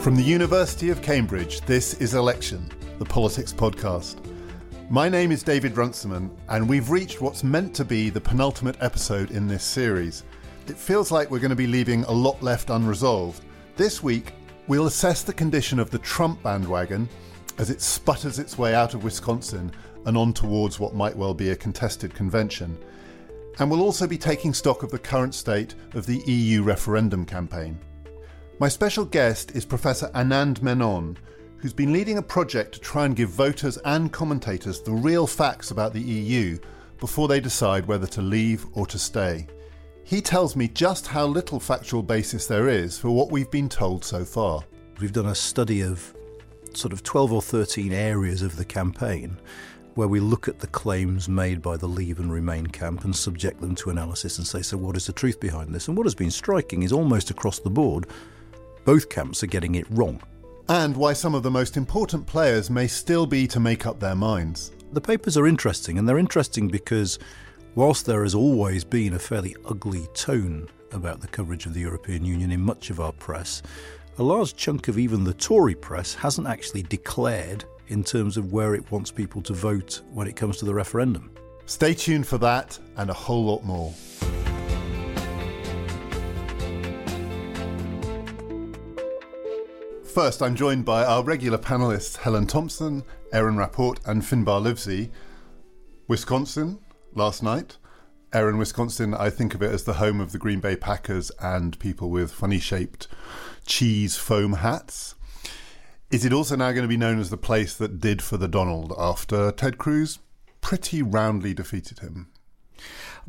From the University of Cambridge, this is Election, the politics podcast. My name is David Runciman, and we've reached what's meant to be the penultimate episode in this series. It feels like we're going to be leaving a lot left unresolved. This week, we'll assess the condition of the Trump bandwagon as it sputters its way out of Wisconsin and on towards what might well be a contested convention. And we'll also be taking stock of the current state of the EU referendum campaign. My special guest is Professor Anand Menon, who's been leading a project to try and give voters and commentators the real facts about the EU before they decide whether to leave or to stay. He tells me just how little factual basis there is for what we've been told so far. We've done a study of sort of 12 or 13 areas of the campaign where we look at the claims made by the Leave and Remain camp and subject them to analysis and say, so what is the truth behind this? And what has been striking is almost across the board, both camps are getting it wrong. And why some of the most important players may still be to make up their minds. The papers are interesting, and they're interesting because whilst there has always been a fairly ugly tone about the coverage of the European Union in much of our press, a large chunk of even the Tory press hasn't actually declared in terms of where it wants people to vote when it comes to the referendum. Stay tuned for that and a whole lot more. First, I'm joined by our regular panelists Helen Thompson, Aaron Rapport, and Finbar Livesey. Wisconsin, last night. Aaron, Wisconsin, I think of it as the home of the Green Bay Packers and people with funny shaped cheese foam hats. Is it also now going to be known as the place that did for the Donald after Ted Cruz pretty roundly defeated him?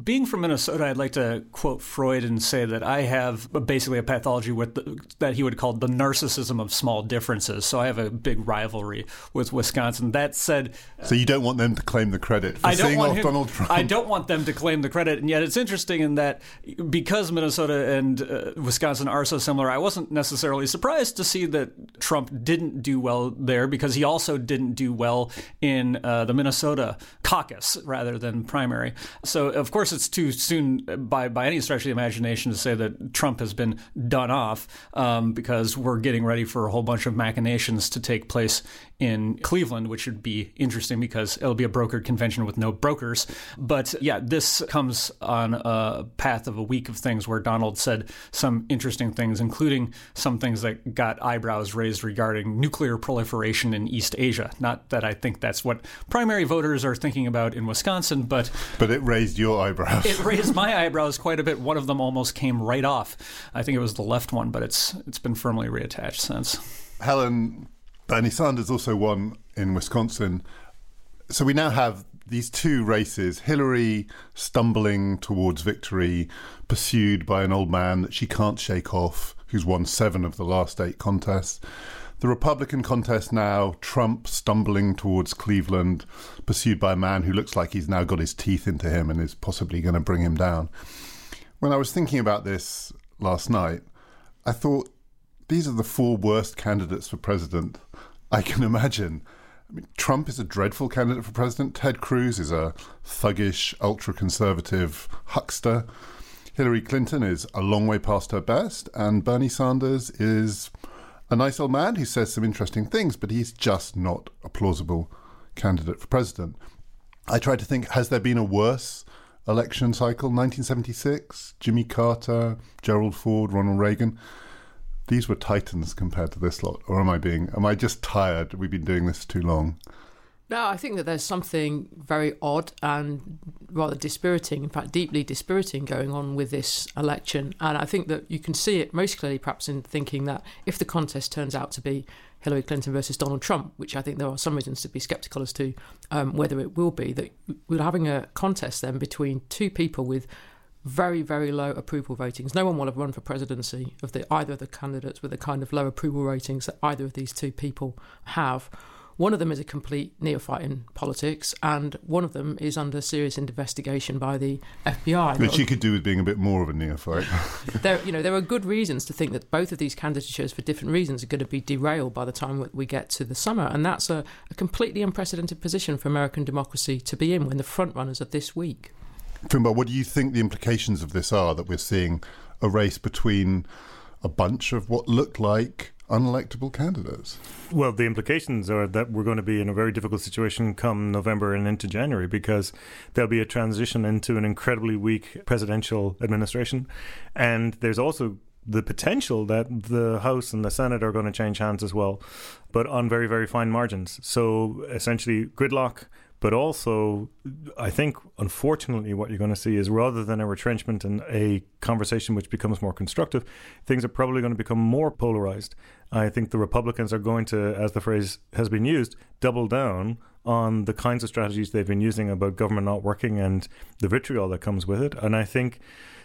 Being from Minnesota, I'd like to quote Freud and say that I have basically a pathology with the, that he would call the narcissism of small differences. So I have a big rivalry with Wisconsin. That said, so you don't want them to claim the credit for I don't seeing want off him, Donald Trump. I don't want them to claim the credit, and yet it's interesting in that because Minnesota and uh, Wisconsin are so similar, I wasn't necessarily surprised to see that Trump didn't do well there because he also didn't do well in uh, the Minnesota caucus rather than primary. So of course course, it's too soon by by any stretch of the imagination to say that Trump has been done off um, because we're getting ready for a whole bunch of machinations to take place in Cleveland, which would be interesting because it'll be a brokered convention with no brokers. But yeah, this comes on a path of a week of things where Donald said some interesting things, including some things that got eyebrows raised regarding nuclear proliferation in East Asia. Not that I think that's what primary voters are thinking about in Wisconsin, but but it raised your eyebrows. it raised my eyebrows quite a bit. One of them almost came right off. I think it was the left one, but it's it's been firmly reattached since. Helen Bernie Sanders also won in Wisconsin. So we now have these two races Hillary stumbling towards victory, pursued by an old man that she can't shake off, who's won seven of the last eight contests. The Republican contest now, Trump stumbling towards Cleveland, pursued by a man who looks like he's now got his teeth into him and is possibly going to bring him down. When I was thinking about this last night, I thought these are the four worst candidates for president I can imagine. I mean, Trump is a dreadful candidate for president. Ted Cruz is a thuggish, ultra conservative huckster. Hillary Clinton is a long way past her best. And Bernie Sanders is a nice old man who says some interesting things, but he's just not a plausible candidate for president. I tried to think has there been a worse election cycle? 1976, Jimmy Carter, Gerald Ford, Ronald Reagan these were titans compared to this lot, or am I being? Am I just tired? We've been doing this too long. No, I think that there's something very odd and rather dispiriting, in fact, deeply dispiriting going on with this election. And I think that you can see it most clearly perhaps in thinking that if the contest turns out to be Hillary Clinton versus Donald Trump, which I think there are some reasons to be sceptical as to um, whether it will be, that we're having a contest then between two people with very, very low approval ratings. No one will have run for presidency of the either of the candidates with the kind of low approval ratings that either of these two people have. One of them is a complete neophyte in politics, and one of them is under serious investigation by the FBI. Which you could do with being a bit more of a neophyte. there, you know, there are good reasons to think that both of these candidatures, for different reasons, are going to be derailed by the time we get to the summer, and that's a, a completely unprecedented position for American democracy to be in when the front runners are this weak. Finbar, what do you think the implications of this are that we're seeing a race between a bunch of what looked like unelectable candidates. Well, the implications are that we're going to be in a very difficult situation come November and into January because there'll be a transition into an incredibly weak presidential administration. And there's also the potential that the House and the Senate are going to change hands as well, but on very, very fine margins. So essentially, gridlock but also, I think, unfortunately, what you're going to see is rather than a retrenchment and a conversation which becomes more constructive, things are probably going to become more polarized. I think the Republicans are going to, as the phrase has been used, double down on the kinds of strategies they've been using about government not working and the vitriol that comes with it. And I think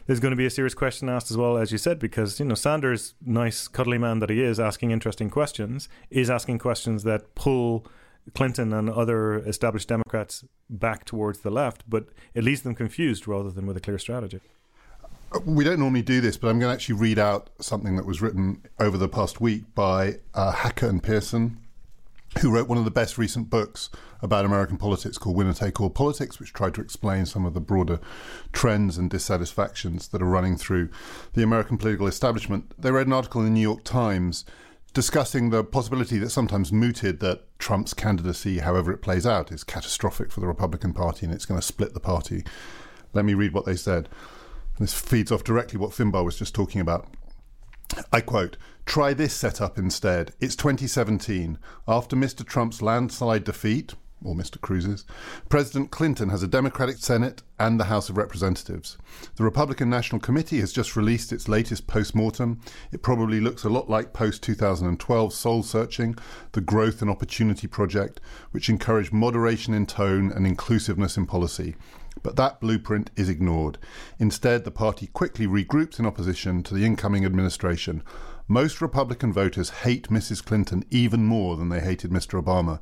there's going to be a serious question asked as well, as you said, because you know Sanders, nice cuddly man that he is, asking interesting questions, is asking questions that pull Clinton and other established Democrats back towards the left, but it leaves them confused rather than with a clear strategy. We don't normally do this, but I'm going to actually read out something that was written over the past week by uh, Hacker and Pierson, who wrote one of the best recent books about American politics called Winner Take All Politics, which tried to explain some of the broader trends and dissatisfactions that are running through the American political establishment. They read an article in the New York Times discussing the possibility that sometimes mooted that Trump's candidacy, however it plays out, is catastrophic for the Republican Party and it's going to split the party. Let me read what they said. This feeds off directly what Finbar was just talking about. I quote, try this setup instead. It's 2017. After Mr. Trump's landslide defeat, or Mr. Cruz's, President Clinton has a Democratic Senate and the House of Representatives. The Republican National Committee has just released its latest post-mortem. It probably looks a lot like post-2012 Soul Searching, the Growth and Opportunity Project, which encouraged moderation in tone and inclusiveness in policy. But that blueprint is ignored. Instead, the party quickly regroups in opposition to the incoming administration. Most Republican voters hate Mrs. Clinton even more than they hated Mr. Obama.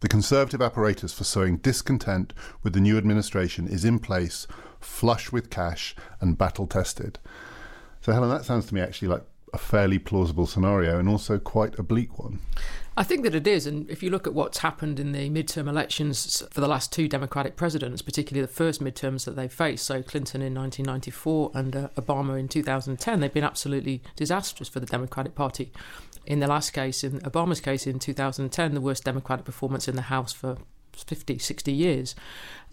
The Conservative apparatus for sowing discontent with the new administration is in place, flush with cash, and battle tested. So, Helen, that sounds to me actually like a fairly plausible scenario and also quite a bleak one. I think that it is. And if you look at what's happened in the midterm elections for the last two Democratic presidents, particularly the first midterms that they faced, so Clinton in 1994 and uh, Obama in 2010, they've been absolutely disastrous for the Democratic Party. In the last case, in Obama's case in 2010, the worst Democratic performance in the House for 50, 60 years.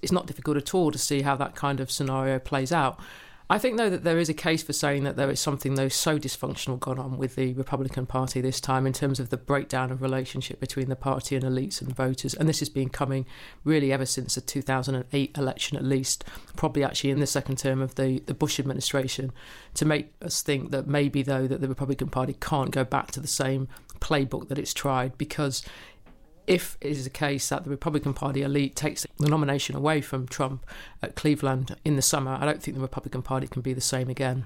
It's not difficult at all to see how that kind of scenario plays out. I think, though, that there is a case for saying that there is something, though, so dysfunctional gone on with the Republican Party this time in terms of the breakdown of relationship between the party and elites and voters. And this has been coming really ever since the 2008 election, at least, probably actually in the second term of the, the Bush administration, to make us think that maybe, though, that the Republican Party can't go back to the same playbook that it's tried because if it is the case that the Republican Party elite takes the nomination away from Trump at Cleveland in the summer, I don't think the Republican Party can be the same again.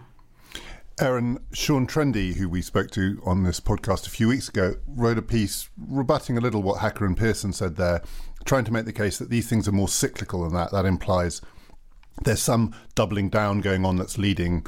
Aaron, Sean Trende, who we spoke to on this podcast a few weeks ago, wrote a piece rebutting a little what Hacker and Pierson said there, trying to make the case that these things are more cyclical than that. That implies there's some doubling down going on that's leading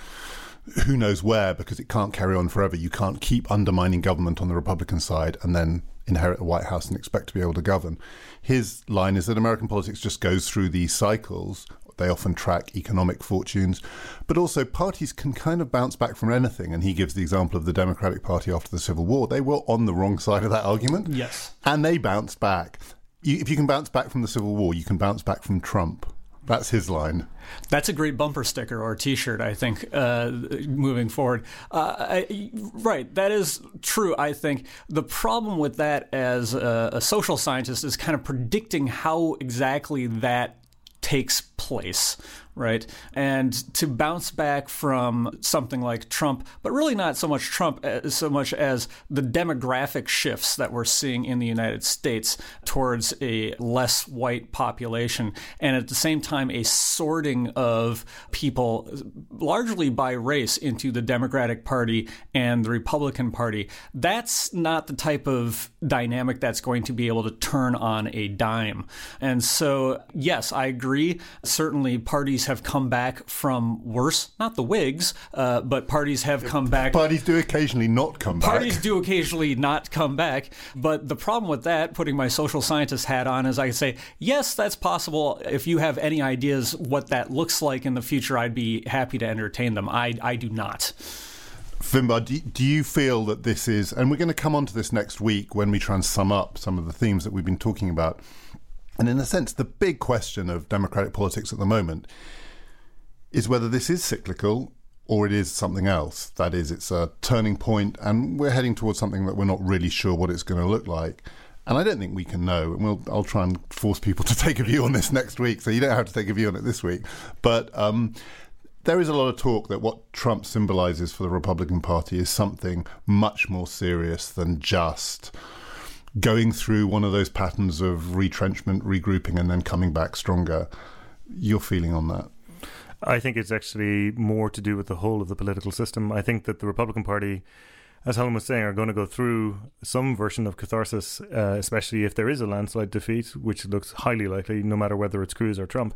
who knows where because it can't carry on forever. You can't keep undermining government on the Republican side and then inherit the White House and expect to be able to govern. His line is that American politics just goes through these cycles. They often track economic fortunes, but also parties can kind of bounce back from anything. And he gives the example of the Democratic Party after the Civil War. They were on the wrong side of that argument. Yes. And they bounced back. if you can bounce back from the Civil War, you can bounce back from Trump. That's his line. That's a great bumper sticker or T-shirt, I think, uh, moving forward. Uh, I, right, that is true. I think the problem with that, as a, a social scientist, is kind of predicting how exactly that takes place right? And to bounce back from something like Trump, but really not so much Trump uh, so much as the demographic shifts that we're seeing in the United States towards a less white population, and at the same time, a sorting of people largely by race into the Democratic Party and the Republican Party. That's not the type of dynamic that's going to be able to turn on a dime. And so, yes, I agree. Certainly, parties have come back from worse. Not the Whigs, uh, but parties have come back. Parties do occasionally not come back. Parties do occasionally not come back. But the problem with that, putting my social scientist hat on, is I can say, yes, that's possible. If you have any ideas what that looks like in the future, I'd be happy to entertain them. I, I do not. Finbar, do, do you feel that this is, and we're going to come on to this next week when we try and sum up some of the themes that we've been talking about. And in a sense, the big question of democratic politics at the moment is whether this is cyclical or it is something else. That is, it's a turning point, and we're heading towards something that we're not really sure what it's going to look like. And I don't think we can know. And we'll, I'll try and force people to take a view on this next week, so you don't have to take a view on it this week. But um, there is a lot of talk that what Trump symbolizes for the Republican Party is something much more serious than just going through one of those patterns of retrenchment, regrouping, and then coming back stronger. Your feeling on that? I think it's actually more to do with the whole of the political system. I think that the Republican Party as Helen was saying, are going to go through some version of catharsis, uh, especially if there is a landslide defeat, which looks highly likely, no matter whether it's Cruz or Trump.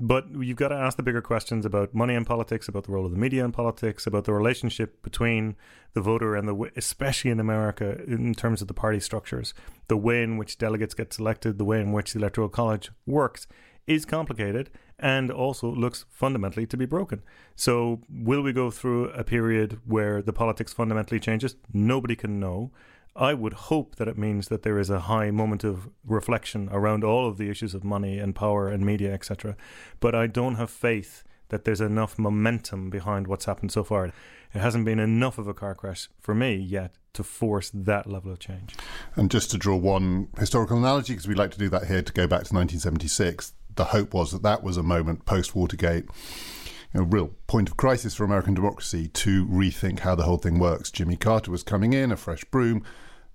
But you've got to ask the bigger questions about money in politics, about the role of the media in politics, about the relationship between the voter and the, especially in America, in terms of the party structures, the way in which delegates get selected, the way in which the electoral college works is complicated and also looks fundamentally to be broken. So, will we go through a period where the politics fundamentally changes? Nobody can know. I would hope that it means that there is a high moment of reflection around all of the issues of money and power and media, etc. But I don't have faith that there's enough momentum behind what's happened so far. It hasn't been enough of a car crash for me yet to force that level of change. And just to draw one historical analogy, because we like to do that here, to go back to 1976, the hope was that that was a moment post Watergate, a real point of crisis for American democracy to rethink how the whole thing works. Jimmy Carter was coming in, a fresh broom.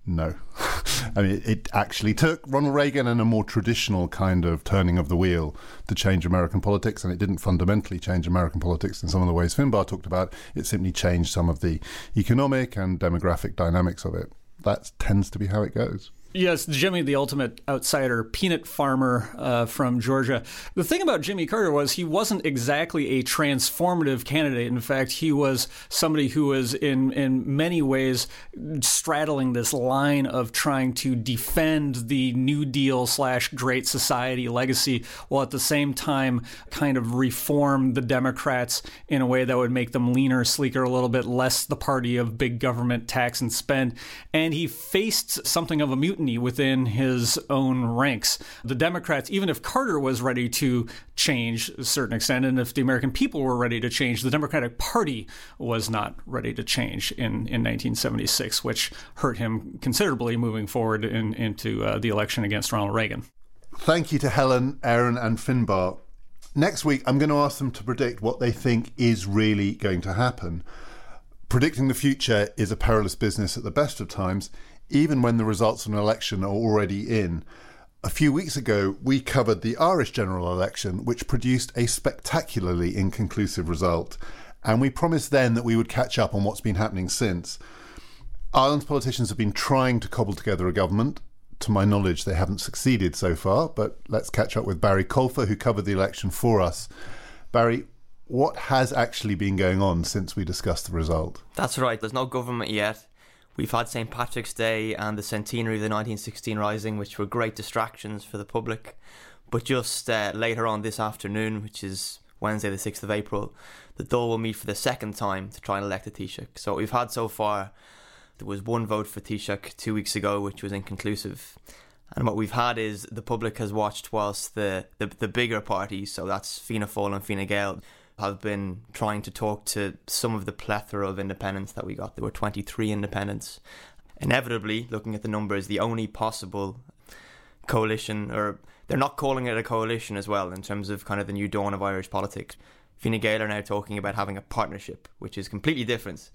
No. I mean, it actually took Ronald Reagan and a more traditional kind of turning of the wheel to change American politics, and it didn't fundamentally change American politics in some of the ways Finbar talked about. It simply changed some of the economic and demographic dynamics of it. That tends to be how it goes. Yes, Jimmy, the ultimate outsider, peanut farmer uh, from Georgia. The thing about Jimmy Carter was he wasn't exactly a transformative candidate. In fact, he was somebody who was in in many ways straddling this line of trying to defend the New Deal slash Great Society legacy, while at the same time kind of reform the Democrats in a way that would make them leaner, sleeker, a little bit less the party of big government tax and spend. And he faced something of a mutant mutiny within his own ranks. The Democrats, even if Carter was ready to change a certain extent, and if the American people were ready to change, the Democratic Party was not ready to change in, in 1976, which hurt him considerably moving forward in, into uh, the election against Ronald Reagan. Thank you to Helen, Aaron, and Finbar. Next week, I'm going to ask them to predict what they think is really going to happen. Predicting the future is a perilous business at the best of times even when the results of an election are already in. A few weeks ago, we covered the Irish general election, which produced a spectacularly inconclusive result, and we promised then that we would catch up on what's been happening since. Ireland's politicians have been trying to cobble together a government. To my knowledge, they haven't succeeded so far, but let's catch up with Barry Colfer, who covered the election for us. Barry, what has actually been going on since we discussed the result? That's right, there's no government yet. We've had St. Patrick's Day and the centenary of the 1916 Rising, which were great distractions for the public. But just uh, later on this afternoon, which is Wednesday, the 6th of April, the Dáil will meet for the second time to try and elect a Taoiseach. So what we've had so far, there was one vote for Taoiseach two weeks ago, which was inconclusive. And what we've had is the public has watched whilst the, the, the bigger parties, so that's Fianna Fáil and Fine Gael, have been trying to talk to some of the plethora of independents that we got. There were 23 independents. Inevitably, looking at the numbers, the only possible coalition, or they're not calling it a coalition as well, in terms of kind of the new dawn of Irish politics. Fine Gael are now talking about having a partnership, which is completely different.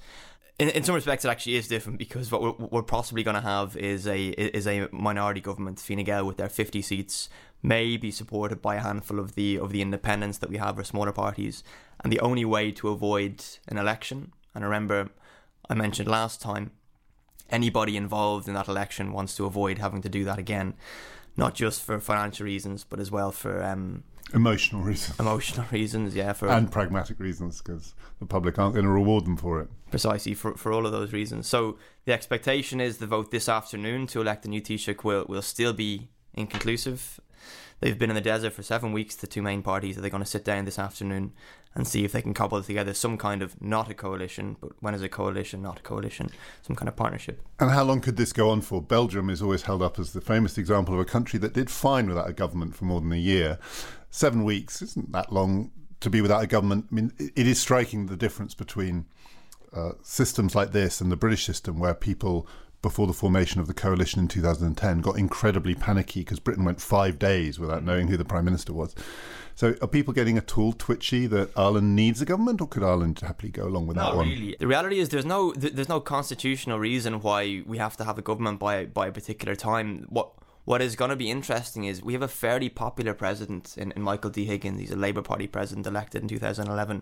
In, in some respects, it actually is different because what we're, we're possibly going to have is a is a minority government, Fine Gael, with their 50 seats, may be supported by a handful of the of the independents that we have or smaller parties. And the only way to avoid an election, and I remember I mentioned last time, anybody involved in that election wants to avoid having to do that again, not just for financial reasons, but as well for um, emotional reasons. Emotional reasons, yeah, for and pragmatic reasons, because the public aren't going to reward them for it. Precisely for for all of those reasons. So the expectation is the vote this afternoon to elect the new Taoiseach will will still be inconclusive. They've been in the desert for seven weeks. The two main parties are they going to sit down this afternoon and see if they can cobble together some kind of not a coalition, but when is a coalition not a coalition, some kind of partnership. And how long could this go on for? Belgium is always held up as the famous example of a country that did fine without a government for more than a year. Seven weeks isn't that long to be without a government. I mean, it is striking the difference between uh, systems like this and the British system, where people before the formation of the coalition in 2010 got incredibly panicky because Britain went five days without knowing who the prime minister was. So, are people getting at all twitchy that Ireland needs a government, or could Ireland happily go along with Not that one? really. The reality is there's no there's no constitutional reason why we have to have a government by by a particular time. What what is going to be interesting is we have a fairly popular president in, in Michael D. Higgins. He's a Labour Party president elected in 2011.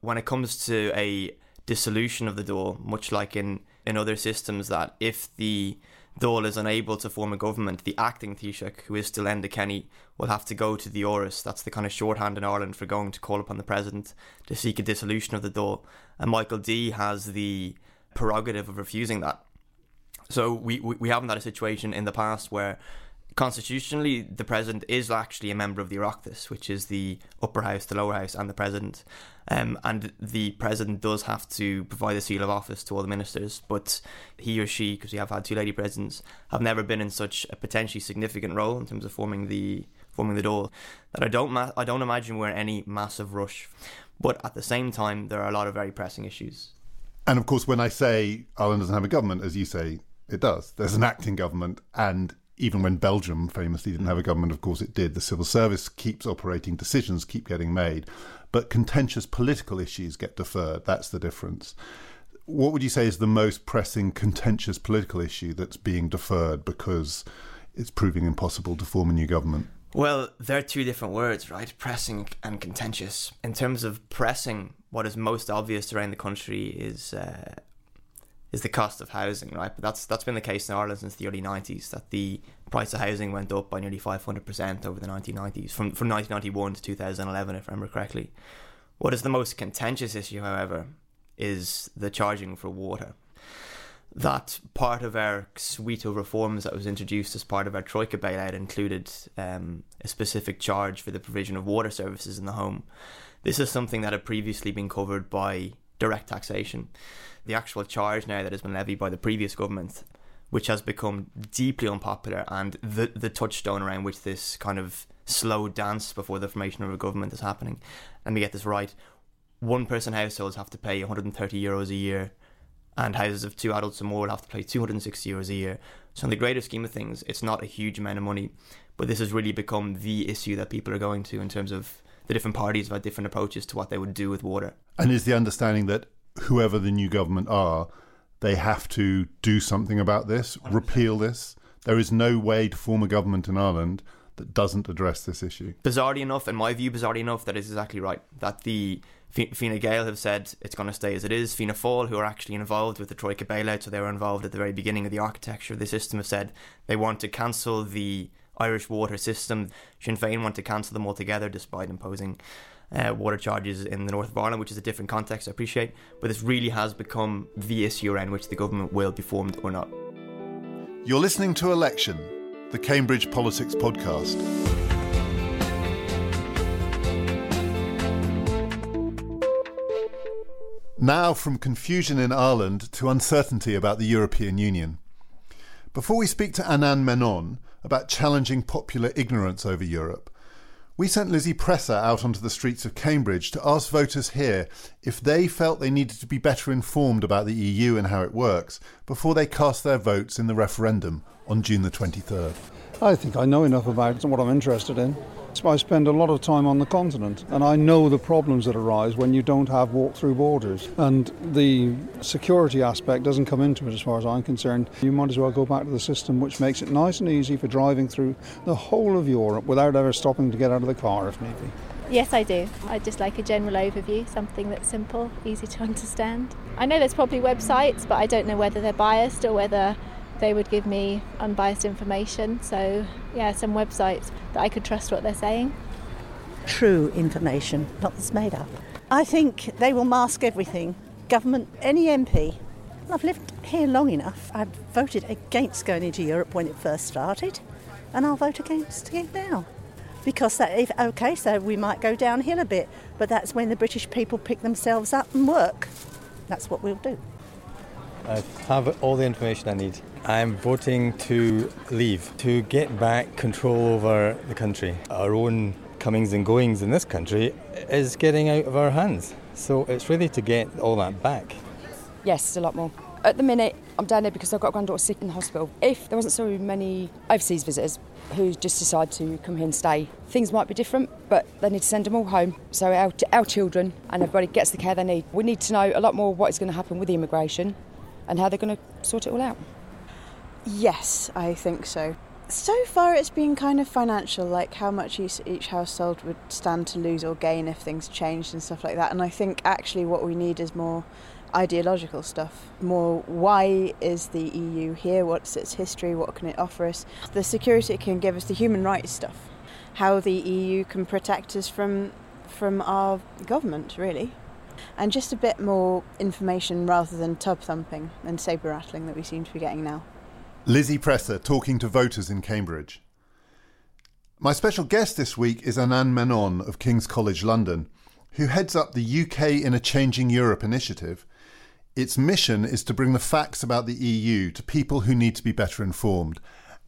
When it comes to a dissolution of the Dáil, much like in, in other systems, that if the Dáil is unable to form a government, the acting Taoiseach, who is still Enda Kenny, will have to go to the Áras. That's the kind of shorthand in Ireland for going to call upon the president to seek a dissolution of the Dáil. And Michael D has the prerogative of refusing that. So we, we, we haven't had a situation in the past where constitutionally the president is actually a member of the Oireachtas, which is the upper house, the lower house, and the president. Um, and the president does have to provide a seal of office to all the ministers, but he or she, because we have had two lady presidents, have never been in such a potentially significant role in terms of forming the forming the Dáil that I don't ma- I don't imagine we're in any massive rush. But at the same time, there are a lot of very pressing issues. And of course, when I say Ireland doesn't have a government, as you say, it does. There's an acting government, and even when Belgium famously didn't have a government, of course it did. The civil service keeps operating, decisions keep getting made, but contentious political issues get deferred. That's the difference. What would you say is the most pressing contentious political issue that's being deferred because it's proving impossible to form a new government? Well, there are two different words, right? Pressing and contentious. In terms of pressing, what is most obvious around the country is uh, is the cost of housing, right? But that's that's been the case in Ireland since the early '90s. That the price of housing went up by nearly 500 percent over the 1990s, from from 1991 to 2011, if I remember correctly. What is the most contentious issue, however, is the charging for water that part of our suite of reforms that was introduced as part of our Troika bailout included um, a specific charge for the provision of water services in the home. This is something that had previously been covered by direct taxation. The actual charge now that has been levied by the previous government, which has become deeply unpopular, and the the touchstone around which this kind of slow dance before the formation of a government is happening. Let me get this right: one person households have to pay 130 euros a year and houses of two adults or more will have to pay 260 euros a year. So, in the greater scheme of things, it's not a huge amount of money, but this has really become the issue that people are going to in terms of the different parties have had different approaches to what they would do with water. And is the understanding that whoever the new government are, they have to do something about this, 100%. repeal this? There is no way to form a government in Ireland that doesn't address this issue. Bizarrely enough, in my view, bizarrely enough, that is exactly right. That the Fine Gael have said it's going to stay as it is. Fianna Fáil, who are actually involved with the Troika bailout, so they were involved at the very beginning of the architecture of the system, have said they want to cancel the Irish water system. Sinn Féin want to cancel them altogether, despite imposing uh, water charges in the north of Ireland, which is a different context, I appreciate. But this really has become the issue around which the government will be formed or not. You're listening to Election, the Cambridge Politics Podcast. Now, from confusion in Ireland to uncertainty about the European Union. Before we speak to Anand Menon about challenging popular ignorance over Europe, we sent Lizzie Presser out onto the streets of Cambridge to ask voters here if they felt they needed to be better informed about the EU and how it works before they cast their votes in the referendum on June the 23rd. I think I know enough about what I'm interested in. So I spend a lot of time on the continent and I know the problems that arise when you don't have walk through borders. And the security aspect doesn't come into it as far as I'm concerned. You might as well go back to the system which makes it nice and easy for driving through the whole of Europe without ever stopping to get out of the car if need be. Yes, I do. I just like a general overview, something that's simple, easy to understand. I know there's probably websites, but I don't know whether they're biased or whether they would give me unbiased information. So, yeah, some websites that I could trust what they're saying. True information, not that's made up. I think they will mask everything. Government, any MP. I've lived here long enough. I've voted against going into Europe when it first started, and I'll vote against it now. because that, if, okay, so we might go downhill a bit, but that's when the British people pick themselves up and work. That's what we'll do. I have all the information I need. I'm voting to leave, to get back control over the country. Our own comings and goings in this country is getting out of our hands. So it's really to get all that back. Yes, a lot more. At the minute, I'm down there because I've got a granddaughter sick in the hospital. If there wasn't so many overseas visitors who just decide to come here and stay, things might be different, but they need to send them all home so our, our children and everybody gets the care they need. We need to know a lot more what is going to happen with the immigration and how they're going to sort it all out. Yes, I think so. So far, it's been kind of financial, like how much each, each household would stand to lose or gain if things changed and stuff like that. And I think actually what we need is more ideological stuff. More why is the EU here? What's its history? What can it offer us? The security it can give us, the human rights stuff. How the EU can protect us from from our government, really. And just a bit more information rather than tub thumping and sabre rattling that we seem to be getting now. Lizzie Presser talking to voters in Cambridge. My special guest this week is Anand Menon of King's College London, who heads up the UK in a Changing Europe initiative. Its mission is to bring the facts about the EU to people who need to be better informed,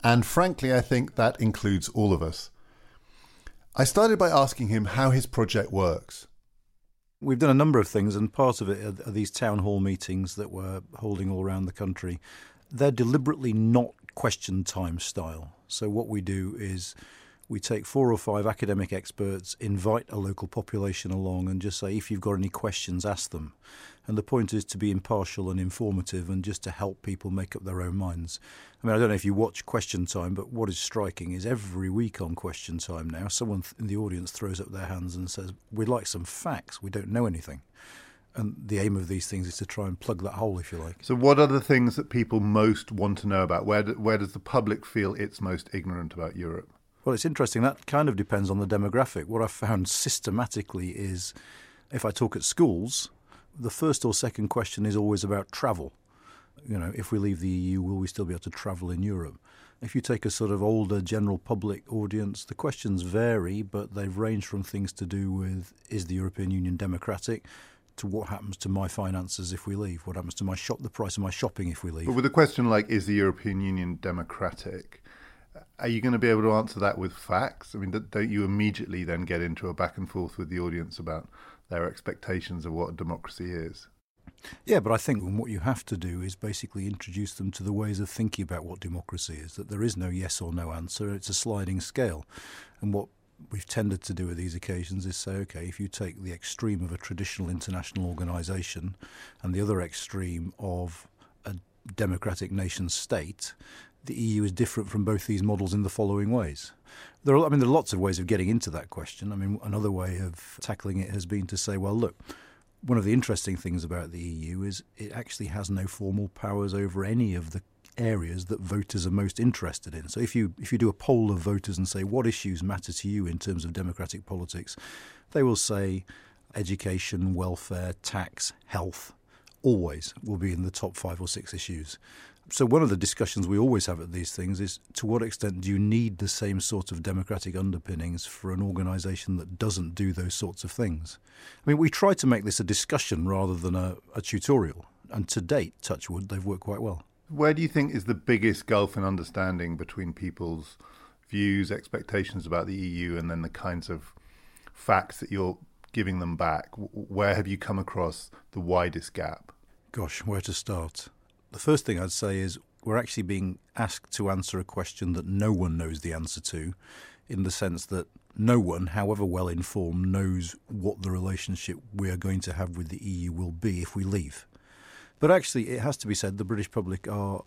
and frankly, I think that includes all of us. I started by asking him how his project works. We've done a number of things, and part of it are, these town hall meetings that we're holding all around the country. They're deliberately not question time style. So, what we do is we take four or five academic experts, invite a local population along, and just say, if you've got any questions, ask them. And the point is to be impartial and informative and just to help people make up their own minds. I mean, I don't know if you watch Question Time, but what is striking is every week on Question Time now, someone in the audience throws up their hands and says, We'd like some facts. We don't know anything. And the aim of these things is to try and plug that hole, if you like. So, what are the things that people most want to know about? Where, where does the public feel it's most ignorant about Europe? Well, it's interesting. That kind of depends on the demographic. What I've found systematically is if I talk at schools, the first or second question is always about travel. You know, if we leave the EU, will we still be able to travel in Europe? If you take a sort of older general public audience, the questions vary, but they've ranged from things to do with is the European Union democratic to what happens to my finances if we leave, what happens to my shop, the price of my shopping if we leave. But with a question like is the European Union democratic, are you going to be able to answer that with facts? I mean, don't you immediately then get into a back and forth with the audience about their expectations of what democracy is. Yeah, but I think what you have to do is basically introduce them to the ways of thinking about what democracy is, that there is no yes or no answer, it's a sliding scale. And what we've tended to do at these occasions is say, okay, if you take the extreme of a traditional international organisation and the other extreme of a democratic nation state, the EU is different from both these models in the following ways. There are, I mean, there are lots of ways of getting into that question. I mean, another way of tackling it has been to say, well, look, one of the interesting things about the EU is it actually has no formal powers over any of the areas that voters are most interested in. So if you if you do a poll of voters and say what issues matter to you in terms of democratic politics, they will say education, welfare, tax, health always will be in the top 5 or 6 issues so one of the discussions we always have at these things is to what extent do you need the same sort of democratic underpinnings for an organisation that doesn't do those sorts of things? I mean, we try to make this a discussion rather than a, a tutorial, and to date, touchwood, they've worked quite well. Where do you think is the biggest gulf in understanding between people's views, expectations about the EU, and then the kinds of facts that you're giving them back? Where have you come across the widest gap? Gosh, where to start? The first thing I'd say is we're actually being asked to answer a question that no one knows the answer to, in the sense that no one, however well informed, knows what the relationship we are going to have with the EU will be if we leave. But actually, it has to be said the British public are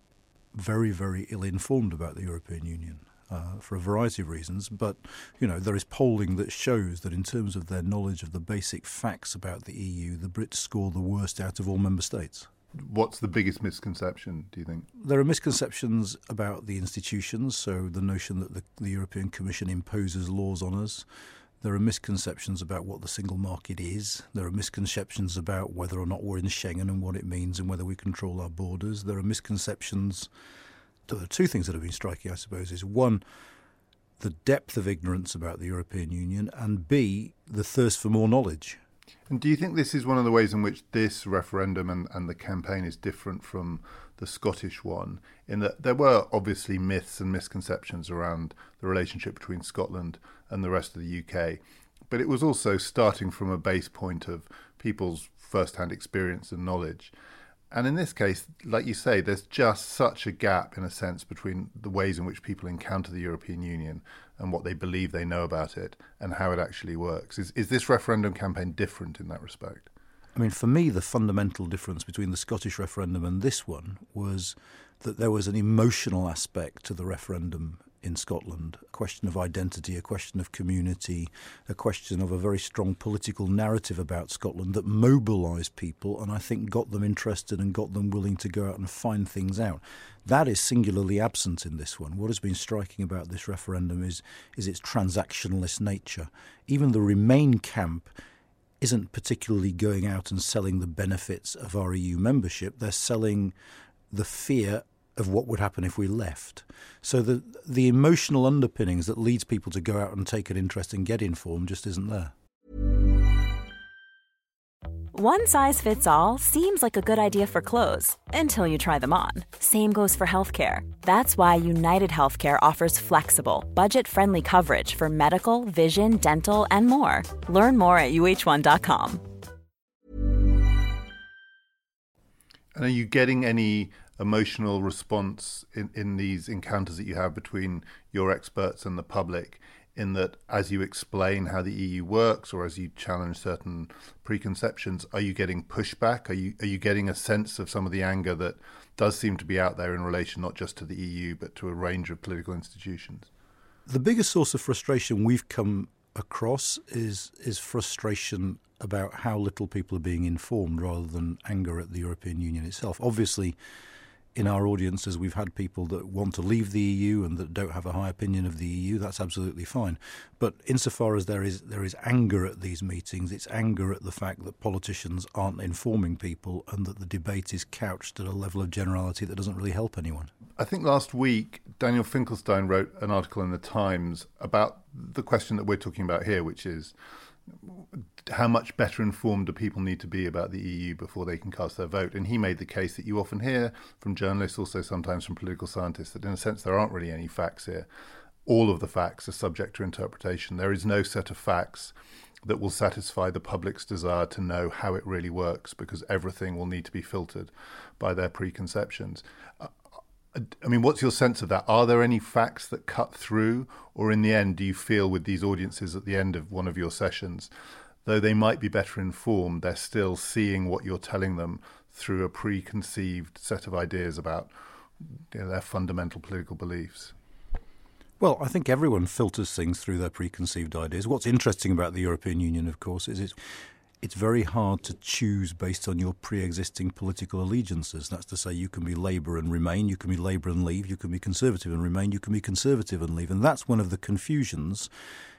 very, very ill informed about the European Union. Uh, for a variety of reasons, but you know there is polling that shows that in terms of their knowledge of the basic facts about the EU, the Brits score the worst out of all member states. What's the biggest misconception, do you think? There are misconceptions about the institutions, so the notion that the, the, European Commission imposes laws on us. There are misconceptions about what the single market is. There are misconceptions about whether or not we're in Schengen and what it means and whether we control our borders. There are misconceptions. There are two things that have been striking, I suppose, is one, the depth of ignorance about the European Union, and B, the thirst for more knowledge. And do you think this is one of the ways in which this referendum and, and the campaign is different from the Scottish one, in that there were obviously myths and misconceptions around the relationship between Scotland and the rest of the UK, but it was also starting from a base point of people's first hand experience and knowledge. And in this case, like you say, there's just such a gap, in a sense, between the ways in which people encounter the European Union and what they believe they know about it and how it actually works. Is, is this referendum campaign different in that respect? I mean, for me, the fundamental difference between the Scottish referendum and this one was that there was an emotional aspect to the referendum in Scotland a question of identity, a question of community, a question of a very strong political narrative about Scotland that mobilised people and I think got them interested and got them willing to go out and find things out. That is singularly absent in this one. What has been striking about this referendum is, is its transactionalist nature. Even the Remain camp isn't particularly going out and selling the benefits of our EU membership. They're selling the fear of what would happen if we left. So the the emotional underpinnings that leads people to go out and take an interest and get informed just isn't there. One size fits all seems like a good idea for clothes until you try them on. Same goes for healthcare. That's why United Healthcare offers flexible, budget-friendly coverage for medical, vision, dental, and more. Learn more at uh1.com. And are you getting any emotional response in, in these encounters that you have between your experts and the public in that as you explain how the EU works or as you challenge certain preconceptions, are you getting pushback? Are you are you getting a sense of some of the anger that does seem to be out there in relation not just to the EU but to a range of political institutions? The biggest source of frustration we've come across is is frustration about how little people are being informed rather than anger at the European Union itself. Obviously, in our audiences, we've had people that want to leave the EU and that don't have a high opinion of the EU. That's absolutely fine. But insofar as there is there is anger at these meetings, it's anger at the fact that politicians aren't informing people and that the debate is couched at a level of generality that doesn't really help anyone. I think last week Daniel Finkelstein wrote an article in the Times about the question that we're talking about here, which is how much better informed do people need to be about the EU before they can cast their vote? And he made the case that you often hear from journalists, also sometimes from political scientists, that in a sense there aren't really any facts here. All of the facts are subject to interpretation. There is no set of facts that will satisfy the public's desire to know how it really works because everything will need to be filtered by their preconceptions. Uh, I mean, what's your sense of that? Are there any facts that cut through, or in the end, do you feel with these audiences at the end of one of your sessions, though they might be better informed, they're still seeing what you're telling them through a preconceived set of ideas about you know, their fundamental political beliefs? Well, I think everyone filters things through their preconceived ideas. What's interesting about the European Union, of course, is it's it's very hard to choose based on your pre-existing political allegiances. That's to say, you can be Labour and remain, you can be Labour and leave, you can be Conservative and remain, you can be Conservative and leave. And that's one of the confusions,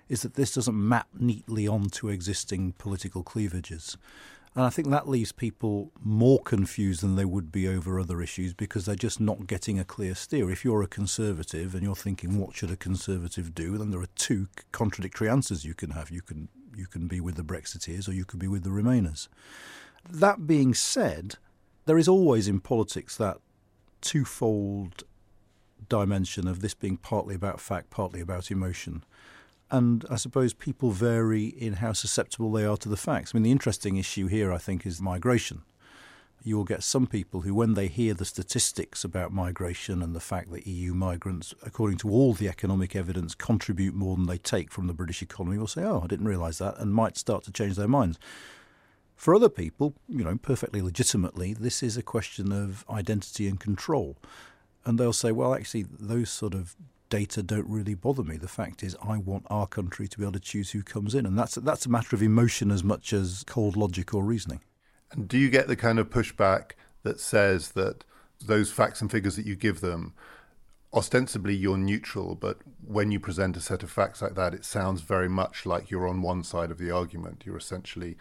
is that this doesn't map neatly onto existing political cleavages. And I think that leaves people more confused than they would be over other issues because they're just not getting a clear steer. If you're a conservative and you're thinking, what should a conservative do? Then there are two contradictory answers you can have. You can you can be with the Brexiteers or you can be with the Remainers. That being said, there is always in politics that twofold dimension of this being partly about fact, partly about emotion. And I suppose people vary in how susceptible they are to the facts. I mean, the interesting issue here, I think, is migration you will get some people who, when they hear the statistics about migration and the fact that EU migrants, according to all the economic evidence, contribute more than they take from the British economy, will say, Oh, I didn't realise that, and might start to change their minds. For other people, you know, perfectly legitimately, this is a question of identity and control. And they'll say, Well, actually, those sort of data don't really bother me. The fact is, I want our country to be able to choose who comes in. And that's, that's a matter of emotion as much as cold logic or reasoning. And do you get the kind of pushback that says that those facts and figures that you give them, ostensibly you're neutral, but when you present a set of facts like that, it sounds very much like you're on one side of the argument. You're essentially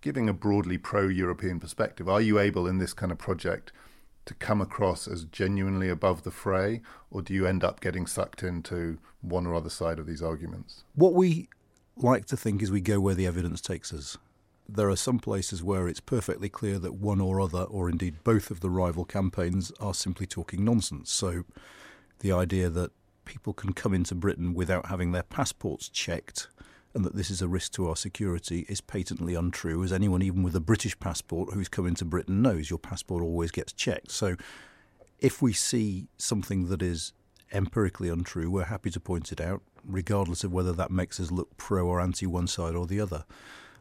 giving a broadly pro European perspective. Are you able in this kind of project to come across as genuinely above the fray, or do you end up getting sucked into one or other side of these arguments? What we like to think is we go where the evidence takes us. There are some places where it's perfectly clear that one or other, or indeed both of the rival campaigns, are simply talking nonsense. So the idea that people can come into Britain without having their passports checked and that this is a risk to our security is patently untrue, as anyone, even with a British passport who's come into Britain, knows your passport always gets checked. So if we see something that is empirically untrue, we're happy to point it out, regardless of whether that makes us look pro or anti one side or the other.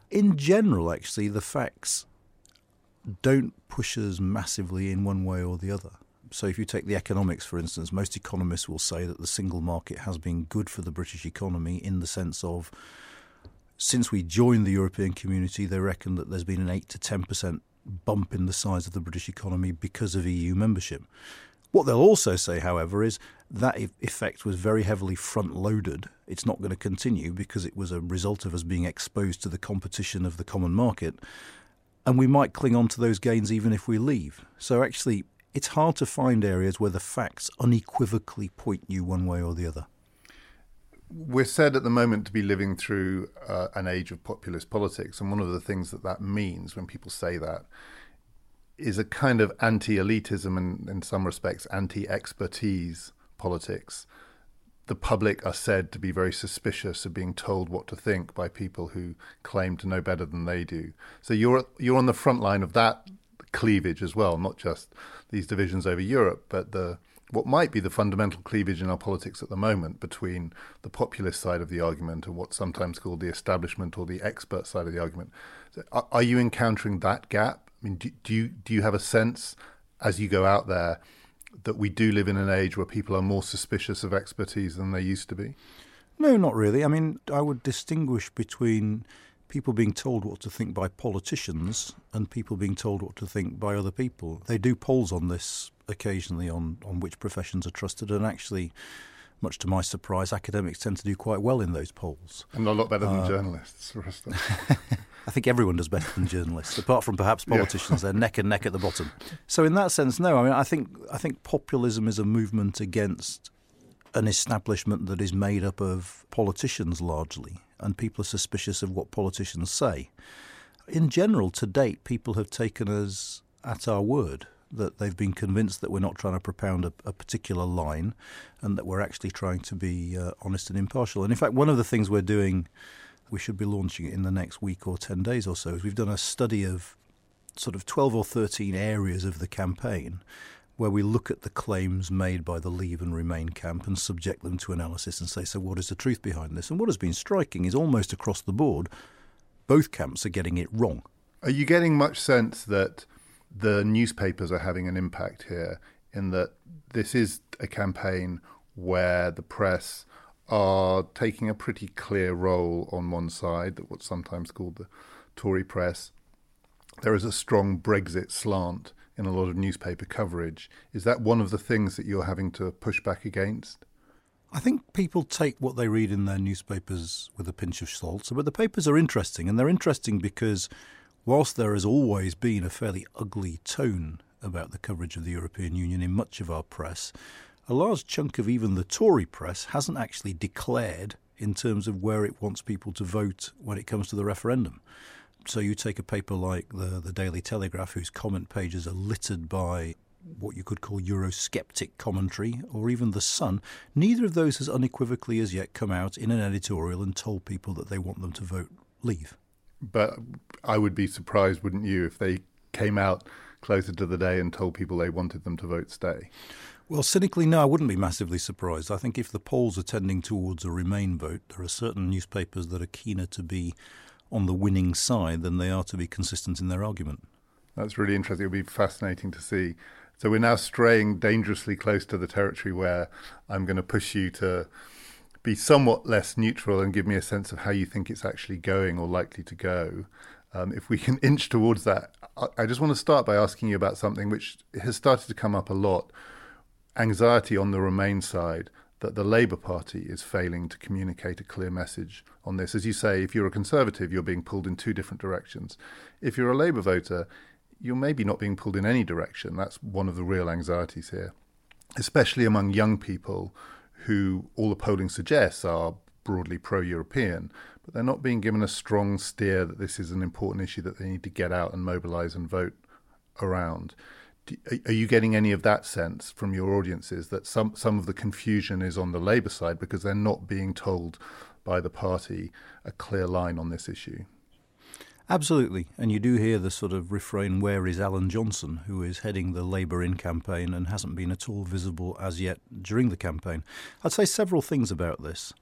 In general, actually, the facts don't push us massively in one way or the other. So, if you take the economics, for instance, most economists will say that the single market has been good for the British economy in the sense of since we joined the European community, they reckon that there's been an 8 to 10% bump in the size of the British economy because of EU membership. What they'll also say, however, is that effect was very heavily front loaded. It's not going to continue because it was a result of us being exposed to the competition of the common market. And we might cling on to those gains even if we leave. So, actually, it's hard to find areas where the facts unequivocally point you one way or the other. We're said at the moment to be living through uh, an age of populist politics, and one of the things that that means when people say that is a kind of anti elitism and, in some respects, anti expertise politics. The public are said to be very suspicious of being told what to think by people who claim to know better than they do. So you're you're on the front line of that cleavage as well, not just these divisions over Europe, but the what might be the fundamental cleavage in our politics at the moment between the populist side of the argument and what's sometimes called the establishment or the expert side of the argument. So are, are, you encountering that gap? I mean, do, do you do you have a sense as you go out there that we do live in an age where people are more suspicious of expertise than they used to be? No, not really. I mean, I would distinguish between people being told what to think by politicians and people being told what to think by other people. They do polls on this occasionally on, on which professions are trusted, and actually, much to my surprise, academics tend to do quite well in those polls. And a lot better than uh, journalists. I think everyone does better than journalists, apart from perhaps politicians. Yeah. They're neck and neck at the bottom. So, in that sense, no. I mean, I think I think populism is a movement against an establishment that is made up of politicians largely, and people are suspicious of what politicians say. In general, to date, people have taken us at our word that they've been convinced that we're not trying to propound a, a particular line and that we're actually trying to be uh, honest and impartial. And in fact, one of the things we're doing, we should be launching it in the next week or 10 days or so, is we've done a study of sort of 12 or 13 areas of the campaign where we look at the claims made by the Leave and Remain camp and subject them to analysis and say, so what is the truth behind this? And what has been striking is almost across the board, both camps are getting it wrong. Are you getting much sense that the newspapers are having an impact here in that this is a campaign where the press are taking a pretty clear role on one side, that what's sometimes called the Tory press. There is a strong Brexit slant in a lot of newspaper coverage. Is that one of the things that you're having to push back against? I think people take what they read in their newspapers with a pinch of salt. But the papers are interesting, and they're interesting because whilst there has always been a fairly ugly tone about the coverage of the European Union in much of our press, a large chunk of even the Tory press hasn't actually declared in terms of where it wants people to vote when it comes to the referendum. So you take a paper like the, the Daily Telegraph, whose comment pages are littered by what you could call Eurosceptic commentary, or even The Sun, neither of those has unequivocally as yet come out in an editorial and told people that they want them to vote leave. But I would be surprised, wouldn't you, if they came out closer to the day and told people they wanted them to vote stay? Well, cynically, no, I wouldn't be massively surprised. I think if the polls are tending towards a Remain vote, there are certain newspapers that are keener to be on the winning side than they are to be consistent in their argument. That's really interesting. It'll be fascinating to see. So we're now straying dangerously close to the territory where I'm going to push you to be somewhat less neutral and give me a sense of how you think it's actually going or likely to go. Um, if we can inch towards that, I just want to start by asking you about something which has started to come up a lot anxiety on the Remain side that the Labour Party is failing to communicate a clear message on this. As you say, if you're a Conservative, you're being pulled in two different directions. If you're a Labour voter, you're maybe not being pulled in any direction. That's one of the real anxieties here, especially among young people who all the polling suggests are broadly pro European, but they're not being given a strong steer that this is an important issue that they need to get out and mobilise and vote around. Are you getting any of that sense from your audiences that some, some of the confusion is on the Labour side because they're not being told by the party a clear line on this issue? Absolutely. And you do hear the sort of refrain, Where is Alan Johnson, who is heading the Labour in campaign and hasn't been at all visible as yet during the campaign? I'd say several things about this.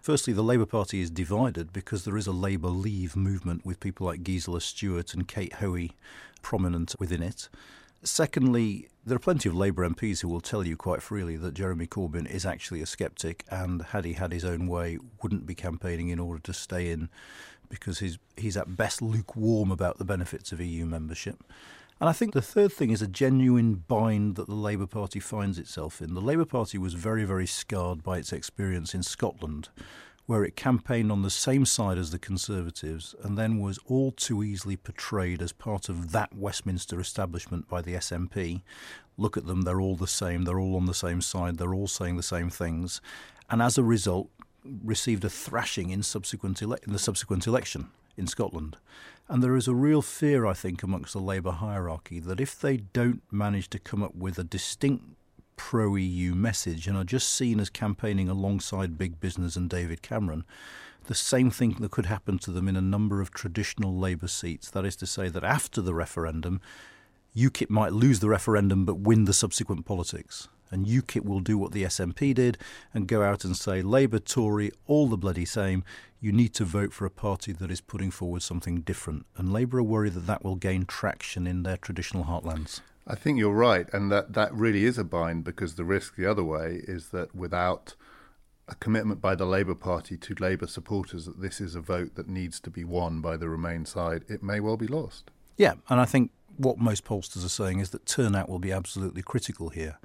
Firstly, the Labour Party is divided because there is a Labour Leave movement with people like Gisela Stuart and Kate Hoey prominent within it. Secondly, there are plenty of Labour MPs who will tell you quite freely that Jeremy Corbyn is actually a sceptic and, had he had his own way, wouldn't be campaigning in order to stay in because he's, he's at best lukewarm about the benefits of EU membership. And I think the third thing is a genuine bind that the Labour Party finds itself in. The Labour Party was very, very scarred by its experience in Scotland, where it campaigned on the same side as the Conservatives and then was all too easily portrayed as part of that Westminster establishment by the SNP. Look at them, they're all the same, they're all on the same side, they're all saying the same things. And as a result, received a thrashing in subsequent ele- in the subsequent election in Scotland. And there is a real fear, I think, amongst the Labour hierarchy that if they don't manage to come up with a distinct pro EU message and are just seen as campaigning alongside big business and David Cameron, the same thing that could happen to them in a number of traditional Labour seats. That is to say, that after the referendum, UKIP might lose the referendum but win the subsequent politics. And UKIP will do what the SNP did and go out and say, Labour, Tory, all the bloody same. You need to vote for a party that is putting forward something different. And Labour are worried that that will gain traction in their traditional heartlands. I think you're right, and that, that really is a bind because the risk the other way is that without a commitment by the Labour Party to Labour supporters that this is a vote that needs to be won by the Remain side, it may well be lost. Yeah, and I think what most pollsters are saying is that turnout will be absolutely critical here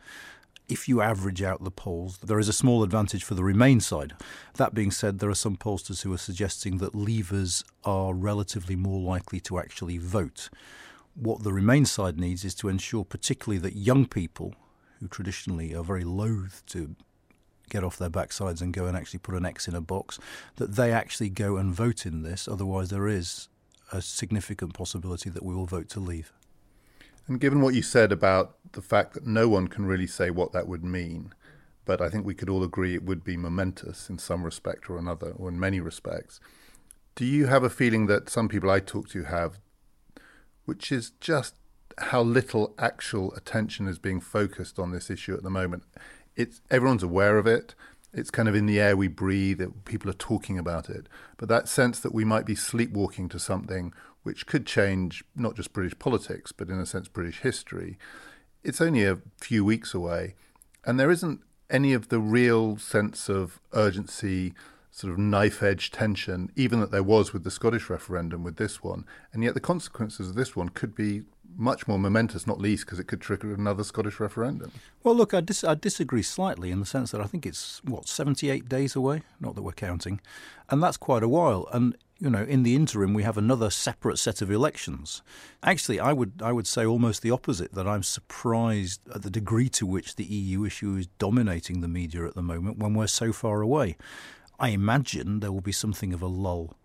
if you average out the polls, there is a small advantage for the Remain side. That being said, there are some pollsters who are suggesting that Leavers are relatively more likely to actually vote. What the Remain side needs is to ensure, particularly, that young people, who traditionally are very loath to get off their backsides and go and actually put an X in a box, that they actually go and vote in this. Otherwise, there is a significant possibility that we will vote to leave. And given what you said about the fact that no one can really say what that would mean, but I think we could all agree it would be momentous in some respect or another, or in many respects. Do you have a feeling that some people I talk to have, which is just how little actual attention is being focused on this issue at the moment? It's everyone's aware of it. It's kind of in the air we breathe. It, people are talking about it, but that sense that we might be sleepwalking to something which could change not just British politics, but in a sense British history, it's only a few weeks away. And there isn't any of the real sense of urgency, sort of knife edge tension, even that there was with the Scottish referendum with this one. And yet the consequences of this one could be much more momentous, not least because it could trigger another Scottish referendum. Well, look, I, dis- I, disagree slightly in the sense that I think it's, what, 78 days away? Not that we're counting. And that's quite a while. And you know, in the interim, we have another separate set of elections. Actually, I would I would say almost the opposite. That I'm surprised at the degree to which the EU issue is dominating the media at the moment when we're so far away. I imagine there will be something of a lull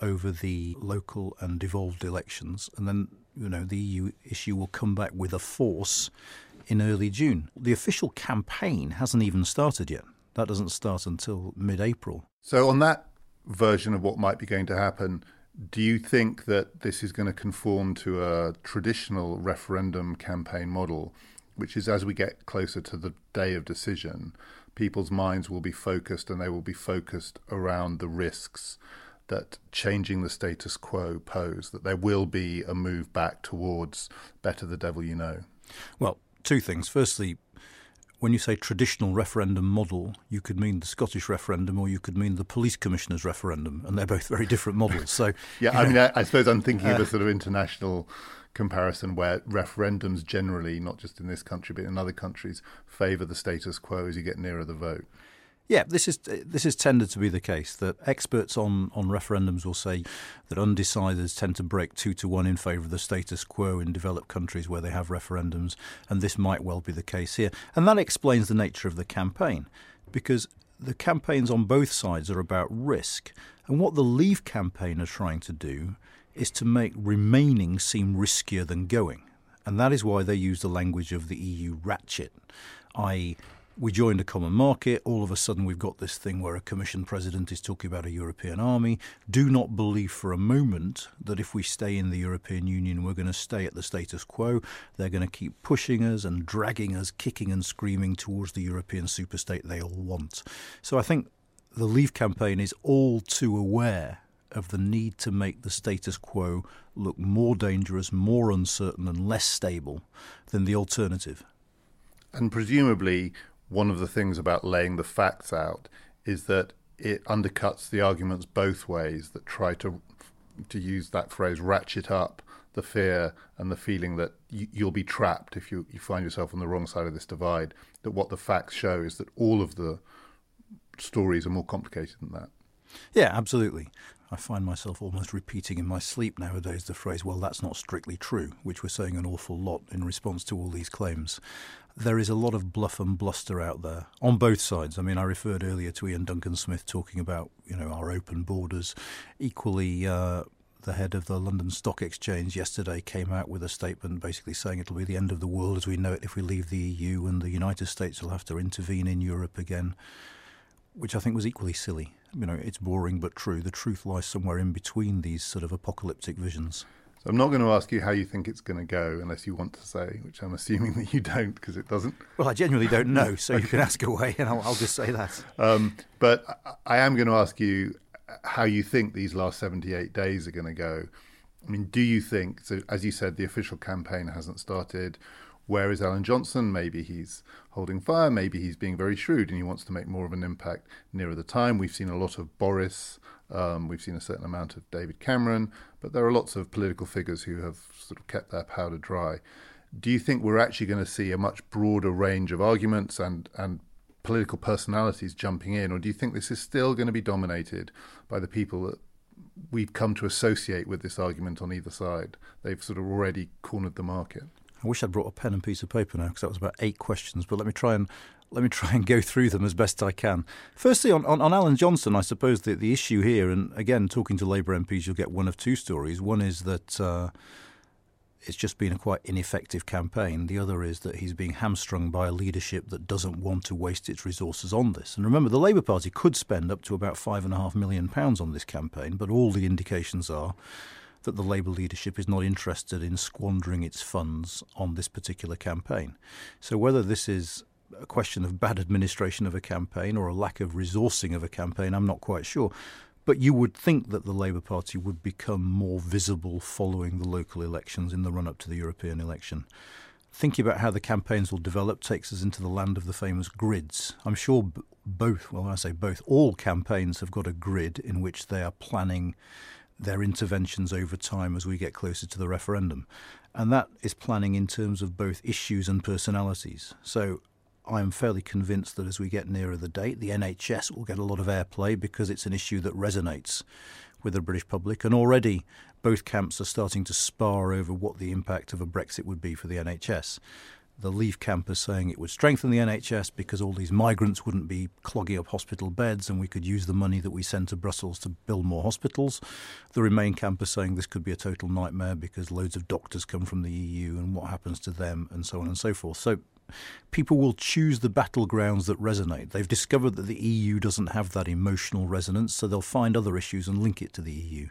over the local and devolved elections, and then you know the EU issue will come back with a force in early June. The official campaign hasn't even started yet. That doesn't start until mid-April. So on that version of what might be going to happen, do you think that this is going to conform to a traditional referendum campaign model, which is as we get closer to the day of decision, people's minds will be focused and they will be focused around the risks that changing the status quo pose, that there will be a move back towards better the devil you know? Well, two things. Firstly, when you say traditional referendum model, you could mean the Scottish referendum or you could mean the police commissioner's referendum, and they're both very different models. So, yeah, I mean, I, I, suppose I'm thinking uh, of a sort of international comparison where referendums generally, not just in this country but in other countries, favour the status quo as you get nearer the vote. Yeah, this is this is tended to be the case that experts on, on referendums will say that undecideds tend to break two to one in favour of the status quo in developed countries where they have referendums, and this might well be the case here. And that explains the nature of the campaign, because the campaigns on both sides are about risk, and what the Leave campaign are trying to do is to make remaining seem riskier than going, and that is why they use the language of the EU ratchet, i.e we joined a common market. All of a sudden, we've got this thing where a Commission president is talking about a European army. Do not believe for a moment that if we stay in the European Union, we're going to stay at the status quo. They're going to keep pushing us and dragging us, kicking and screaming towards the European superstate they all want. So I think the Leave campaign is all too aware of the need to make the status quo look more dangerous, more uncertain, and less stable than the alternative. And presumably, one of the things about laying the facts out is that it undercuts the arguments both ways that try to to use that phrase ratchet up the fear and the feeling that you, will be trapped if you, you find yourself on the wrong side of this divide that what the facts show is that all of the stories are more complicated than that yeah absolutely I find myself almost repeating in my sleep nowadays the phrase, well, that's not strictly true, which we're saying an awful lot in response to all these claims there is a lot of bluff and bluster out there on both sides. I mean, I referred earlier to Iain Duncan Smith talking about you know our open borders. Equally, uh, the head of the London Stock Exchange yesterday came out with a statement basically saying it'll be the end of the world as we know it if we leave the EU, and the United States will have to intervene in Europe again, which I think was equally silly. You know, it's boring but true. The truth lies somewhere in between these sort of apocalyptic visions. So I'm not going to ask you how you think it's going to go unless you want to say, which I'm assuming that you don't because it doesn't. Well, I genuinely don't know, so okay. you can ask away and I'll, I'll just say that. Um, but I am going to ask you how you think these last 78 days are going to go. I mean, do you think, so as you said, the official campaign hasn't started. Where is Alan Johnson? Maybe he's holding fire, maybe he's being very shrewd and he wants to make more of an impact nearer the time. We've seen a lot of Boris um, we've seen a certain amount of David Cameron, but there are lots of political figures who have sort of kept their powder dry. Do you think we're actually going to see a much broader range of arguments and, and political personalities jumping in, or do you think this is still going to be dominated by the people that we've come to associate with this argument on either side? They've sort of already cornered the market. I wish I'd brought a pen and piece of paper now because that was about eight questions, but let me try and let me try and go through them as best I can. Firstly, on, on, on Alan Johnson, I suppose that the issue here, and again, talking to Labour MPs, you'll get one of two stories. One is that uh, it's just been a quite ineffective campaign. The other is that he's being hamstrung by a leadership that doesn't want to waste its resources on this. And remember, the Labour Party could spend up to about five and a half million pounds on this campaign, but all the indications are that the Labour leadership is not interested in squandering its funds on this particular campaign. So whether this is a question of bad administration of a campaign or a lack of resourcing of a campaign, I'm not quite sure. But you would think that the Labour Party would become more visible following the local elections in the run up to the European election. Thinking about how the campaigns will develop takes us into the land of the famous grids. I'm sure b- both, well, when I say both, all campaigns have got a grid in which they are planning their interventions over time as we get closer to the referendum. And that is planning in terms of both issues and personalities. So I am fairly convinced that as we get nearer the date, the NHS will get a lot of airplay because it's an issue that resonates with the British public. And already both camps are starting to spar over what the impact of a Brexit would be for the NHS. The Leave camp is saying it would strengthen the NHS because all these migrants wouldn't be clogging up hospital beds and we could use the money that we send to Brussels to build more hospitals. The Remain camp is saying this could be a total nightmare because loads of doctors come from the EU and what happens to them and so on and so forth. So people will choose the battlegrounds that resonate. They've discovered that the EU doesn't have that emotional resonance, so they'll find other issues and link it to the EU.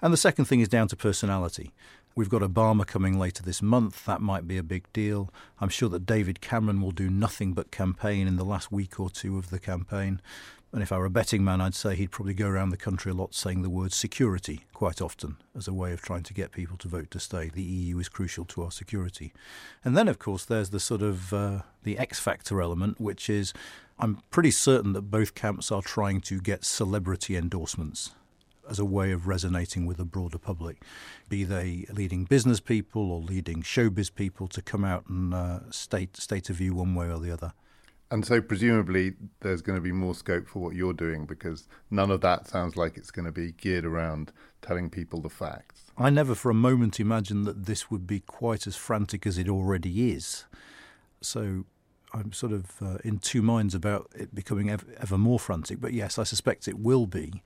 And the second thing is down to personality. We've got Obama coming later this month. That might be a big deal. I'm sure that David Cameron will do nothing but campaign in the last week or two of the campaign. And if I were a betting man, I'd say he'd probably go around the country a lot saying the word security quite often as a way of trying to get people to vote to stay. The EU is crucial to our security. And then, of course, there's the sort of uh, the X factor element, which is I'm pretty certain that both camps are trying to get celebrity endorsements as a way of resonating with the broader public, be they leading business people or leading showbiz people to come out and uh, state state a view one way or the other. And so, presumably, there's going to be more scope for what you're doing because none of that sounds like it's going to be geared around telling people the facts. I never for a moment imagined that this would be quite as frantic as it already is. So I'm sort of uh, in two minds about it becoming ever, ever, more frantic. But yes, I suspect it will be.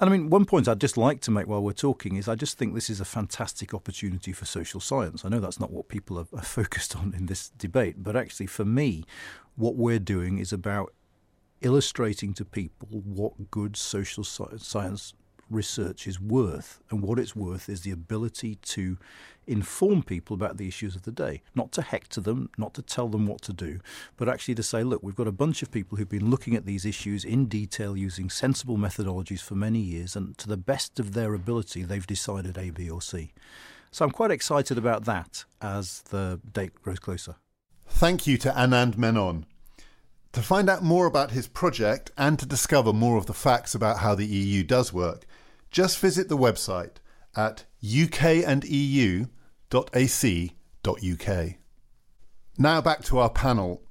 And I mean, one point I'd just like to make while we're talking is I just think this is a fantastic opportunity for social science. I know that's not what people are, are focused on in this debate, but actually, for me, what we're doing is about illustrating to people what good social science research is worth. And what it's worth is the ability to inform people about the issues of the day, not to hector them, not to tell them what to do, but actually to say, look, we've got a bunch of people who've been looking at these issues in detail using sensible methodologies for many years, and to the best of their ability, they've decided A, B, or C. So I'm quite excited about that as the date grows closer. Thank you to Anand Menon. To find out more about his project and to discover more of the facts about how the EU does work, just visit the website at ukandeu.ac.uk. Now back to our panel.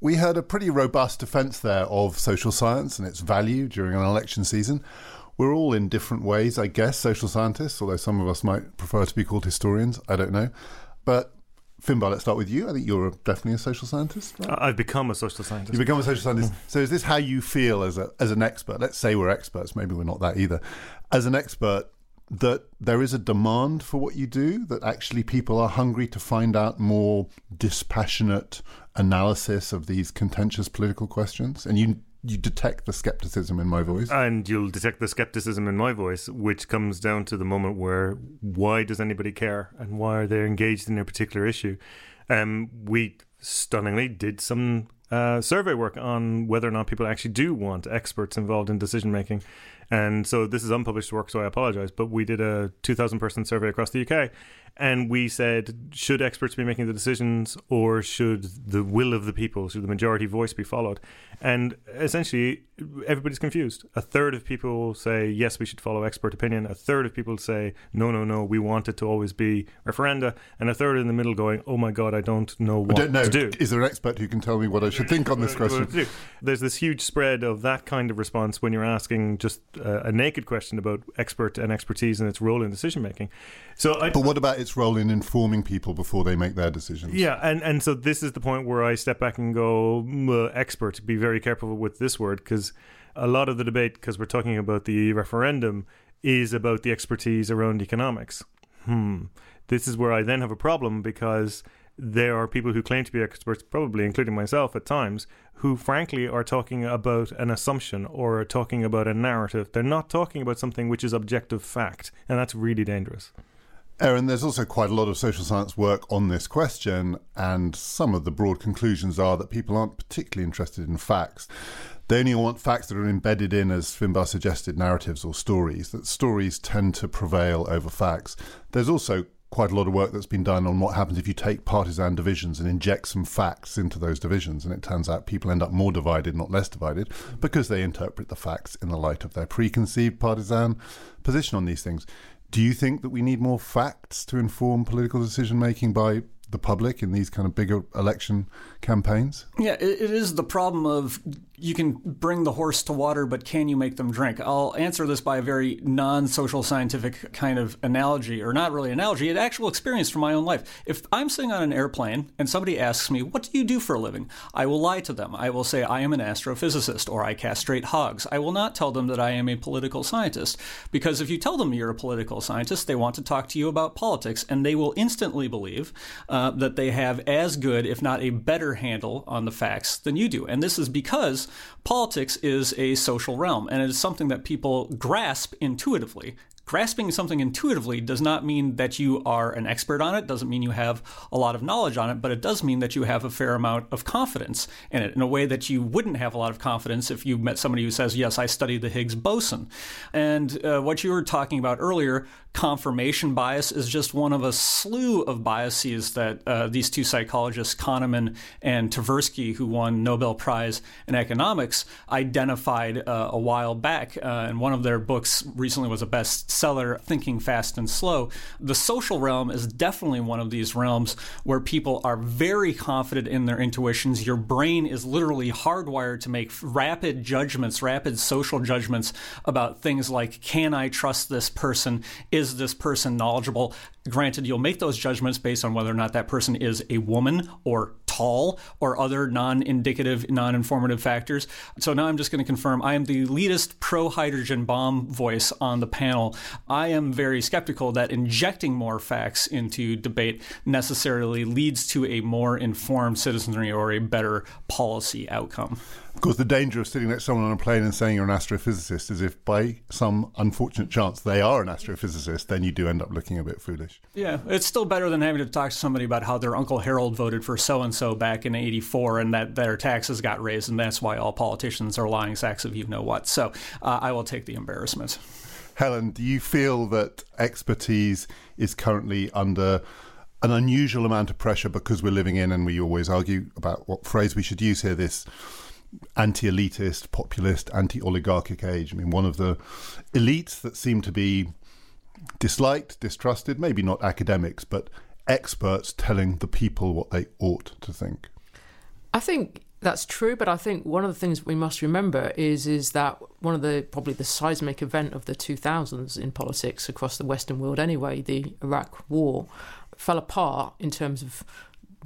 We heard a pretty robust defence there of social science and its value during an election season. We're all in different ways, I guess, social scientists, although some of us might prefer to be called historians. I don't know. But Finbarr, let's start with you. I think you're definitely a social scientist. Right? I've become a social scientist. You've become a social scientist. Mm. so is this how you feel as a as an expert? Let's say we're experts. Maybe we're not that either. As an expert, that there is a demand for what you do. That actually people are hungry to find out more dispassionate analysis of these contentious political questions, and you you detect the skepticism in my voice. And you'll detect the skepticism in my voice, which comes down to the moment where why does anybody care and why are they engaged in a particular issue? Um, we stunningly did some uh, survey work on whether or not people actually do want experts involved in decision making. And so this is unpublished work, so I apologize. But we did a 2,000 person survey across the UK, and we said, should experts be making the decisions or should the will of the people, should the majority voice be followed? And essentially, everybody's confused. A third of people say, yes, we should follow expert opinion. A third of people say, no, no, no, we want it to always be referenda. And a third in the middle going, oh my God, I don't know what I don't know. to do. Is there an expert who can tell me what I should think on this question? There's this huge spread of that kind of response when you're asking just a naked question about expert and expertise and its role in decision making. So, I, but what about its role in informing people before they make their decisions? Yeah, and and so this is the point where I step back and go, uh, expert. Be very careful with this word because a lot of the debate, because we're talking about the referendum, is about the expertise around economics. Hmm. This is where I then have a problem because there are people who claim to be experts, probably including myself at times, who frankly are talking about an assumption or talking about a narrative. They're not talking about something which is objective fact, and that's really dangerous. Aaron, there's also quite a lot of social science work on this question, and some of the broad conclusions are that people aren't particularly interested in facts. They only want facts that are embedded in, as Finbarr suggested, narratives or stories, that stories tend to prevail over facts. There's also quite a lot of work that's been done on what happens if you take partisan divisions and inject some facts into those divisions. And it turns out people end up more divided, not less divided, because they interpret the facts in the light of their preconceived partisan position on these things. Do you think that we need more facts to inform political decision making by the public in these kind of bigger election campaigns? Yeah, it, is the problem of you can bring the horse to water, but can you make them drink? I'll answer this by a very non social scientific kind of analogy, or not really analogy, an actual experience from my own life. If I'm sitting on an airplane and somebody asks me, What do you do for a living? I will lie to them. I will say, I am an astrophysicist or I castrate hogs. I will not tell them that I am a political scientist, because if you tell them you're a political scientist, they want to talk to you about politics, and they will instantly believe uh, that they have as good, if not a better handle on the facts than you do. And this is because politics is a social realm and it is something that people grasp intuitively grasping something intuitively does not mean that you are an expert on it, doesn't mean you have a lot of knowledge on it, but it does mean that you have a fair amount of confidence in it in a way that you wouldn't have a lot of confidence if you met somebody who says, Yes, I studied the Higgs boson. And uh, what you were talking about earlier, confirmation bias, is just one of a slew of biases that uh, these two psychologists, Kahneman and Tversky, who won Nobel Prize in economics, identified uh, a while back. Uh, and one of their books recently was a best bestseller, Thinking Fast and Slow. The social realm is definitely one of these realms where people are very confident in their intuitions. Your brain is literally hardwired to make rapid judgments, rapid social judgments about things like can I trust this person? Is this person knowledgeable? Granted, you'll make those judgments based on whether or not that person is a woman or tall or other non indicative, non informative factors. So now I'm just going to confirm I am the leadest pro hydrogen bomb voice on the panel. I am very skeptical that injecting more facts into debate necessarily leads to a more informed citizenry or a better policy outcome. Of course, the danger of sitting next to someone on a plane and saying you're an astrophysicist is if by some unfortunate chance they are an astrophysicist, then you do end up looking a bit foolish. Yeah, it's still better than having to talk to somebody about how their Uncle Harold voted for so and so back in 84 and that their taxes got raised, and that's why all politicians are lying sacks of you know what. So uh, I will take the embarrassment. Helen, do you feel that expertise is currently under an unusual amount of pressure because we're living in, and we always argue about what phrase we should use here, this anti elitist, populist, anti oligarchic age. I mean, one of the elites that seem to be disliked, distrusted, maybe not academics, but experts telling the people what they ought to think. I think that's true, but I think one of the things we must remember is is that one of the probably the seismic event of the 2000s in politics across the Western world anyway, the Iraq War, fell apart in terms of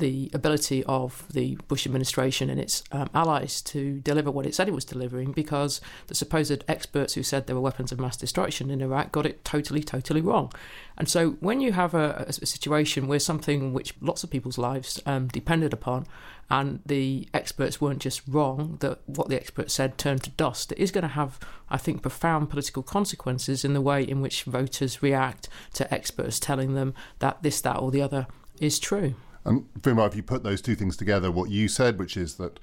the ability of the Bush administration and its um, allies to deliver what it said it was delivering because the supposed experts who said there were weapons of mass destruction in Iraq got it totally, totally wrong. And so when you have a, a situation where something which lots of people's lives um, depended upon and the experts weren't just wrong, that what the experts said turned to dust, it is going to have, I think, profound political consequences in the way in which voters react to experts telling them that this, that, or the other is true. And Finbarr, if you put those two things together, what you said, which is that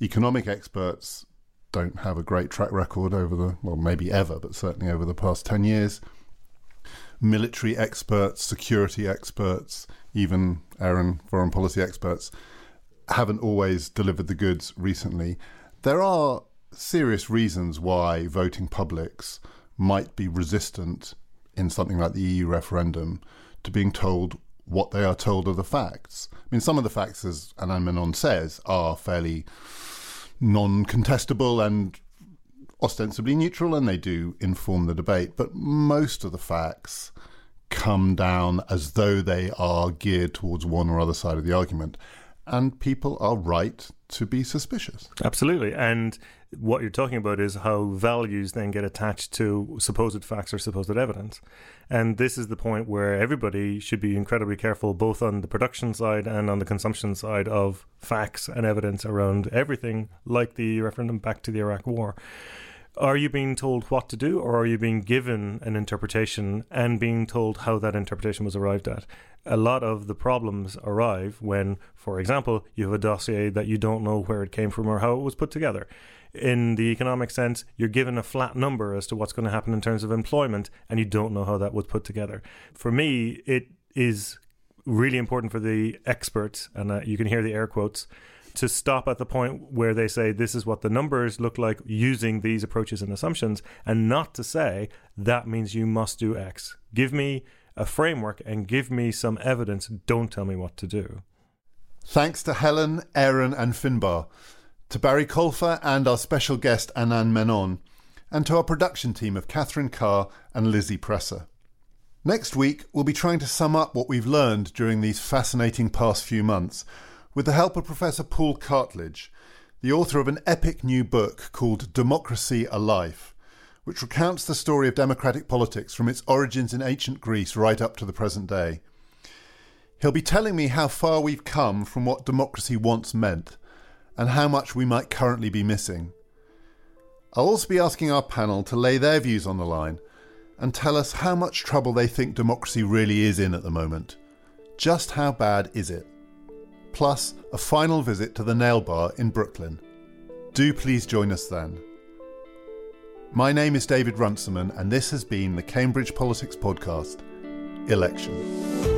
economic experts don't have a great track record over the, well, maybe ever, but certainly over the past 10 years. Military experts, security experts, even Aaron, foreign policy experts, haven't always delivered the goods recently. There are serious reasons why voting publics might be resistant in something like the EU referendum to being told what they are told are the facts. I mean, some of the facts, as Anand Menon says, are fairly non contestable and ostensibly neutral, and they do inform the debate. But most of the facts come down as though they are geared towards one or other side of the argument. And people are right to be suspicious. Absolutely. And what you're talking about is how values then get attached to supposed facts or supposed evidence. And this is the point where everybody should be incredibly careful, both on the production side and on the consumption side, of facts and evidence around everything, like the referendum back to the Iraq War. Are you being told what to do, or are you being given an interpretation and being told how that interpretation was arrived at? A lot of the problems arrive when, for example, you have a dossier that you don't know where it came from or how it was put together in the economic sense, you're given a flat number as to what's going to happen in terms of employment, and you don't know how that was put together. For me, it is really important for the experts, and uh, you can hear the air quotes, to stop at the point where they say this is what the numbers look like using these approaches and assumptions, and not to say that means you must do X. Give me a framework and give me some evidence. Don't tell me what to do. Thanks to Helen, Aaron, and Finbarr to Barry Colfer and our special guest Anand Menon, and to our production team of Catherine Carr and Lizzie Presser. Next week, we'll be trying to sum up what we've learned during these fascinating past few months with the help of Professor Paul Cartledge, the author of an epic new book called Democracy a Life, which recounts the story of democratic politics from its origins in ancient Greece right up to the present day. He'll be telling me how far we've come from what democracy once meant and how much we might currently be missing. I'll also be asking our panel to lay their views on the line and tell us how much trouble they think democracy really is in at the moment. Just how bad is it? Plus, a final visit to the Nail Bar in Brooklyn. Do please join us then. My name is David Runciman, and this has been the Cambridge Politics Podcast Election.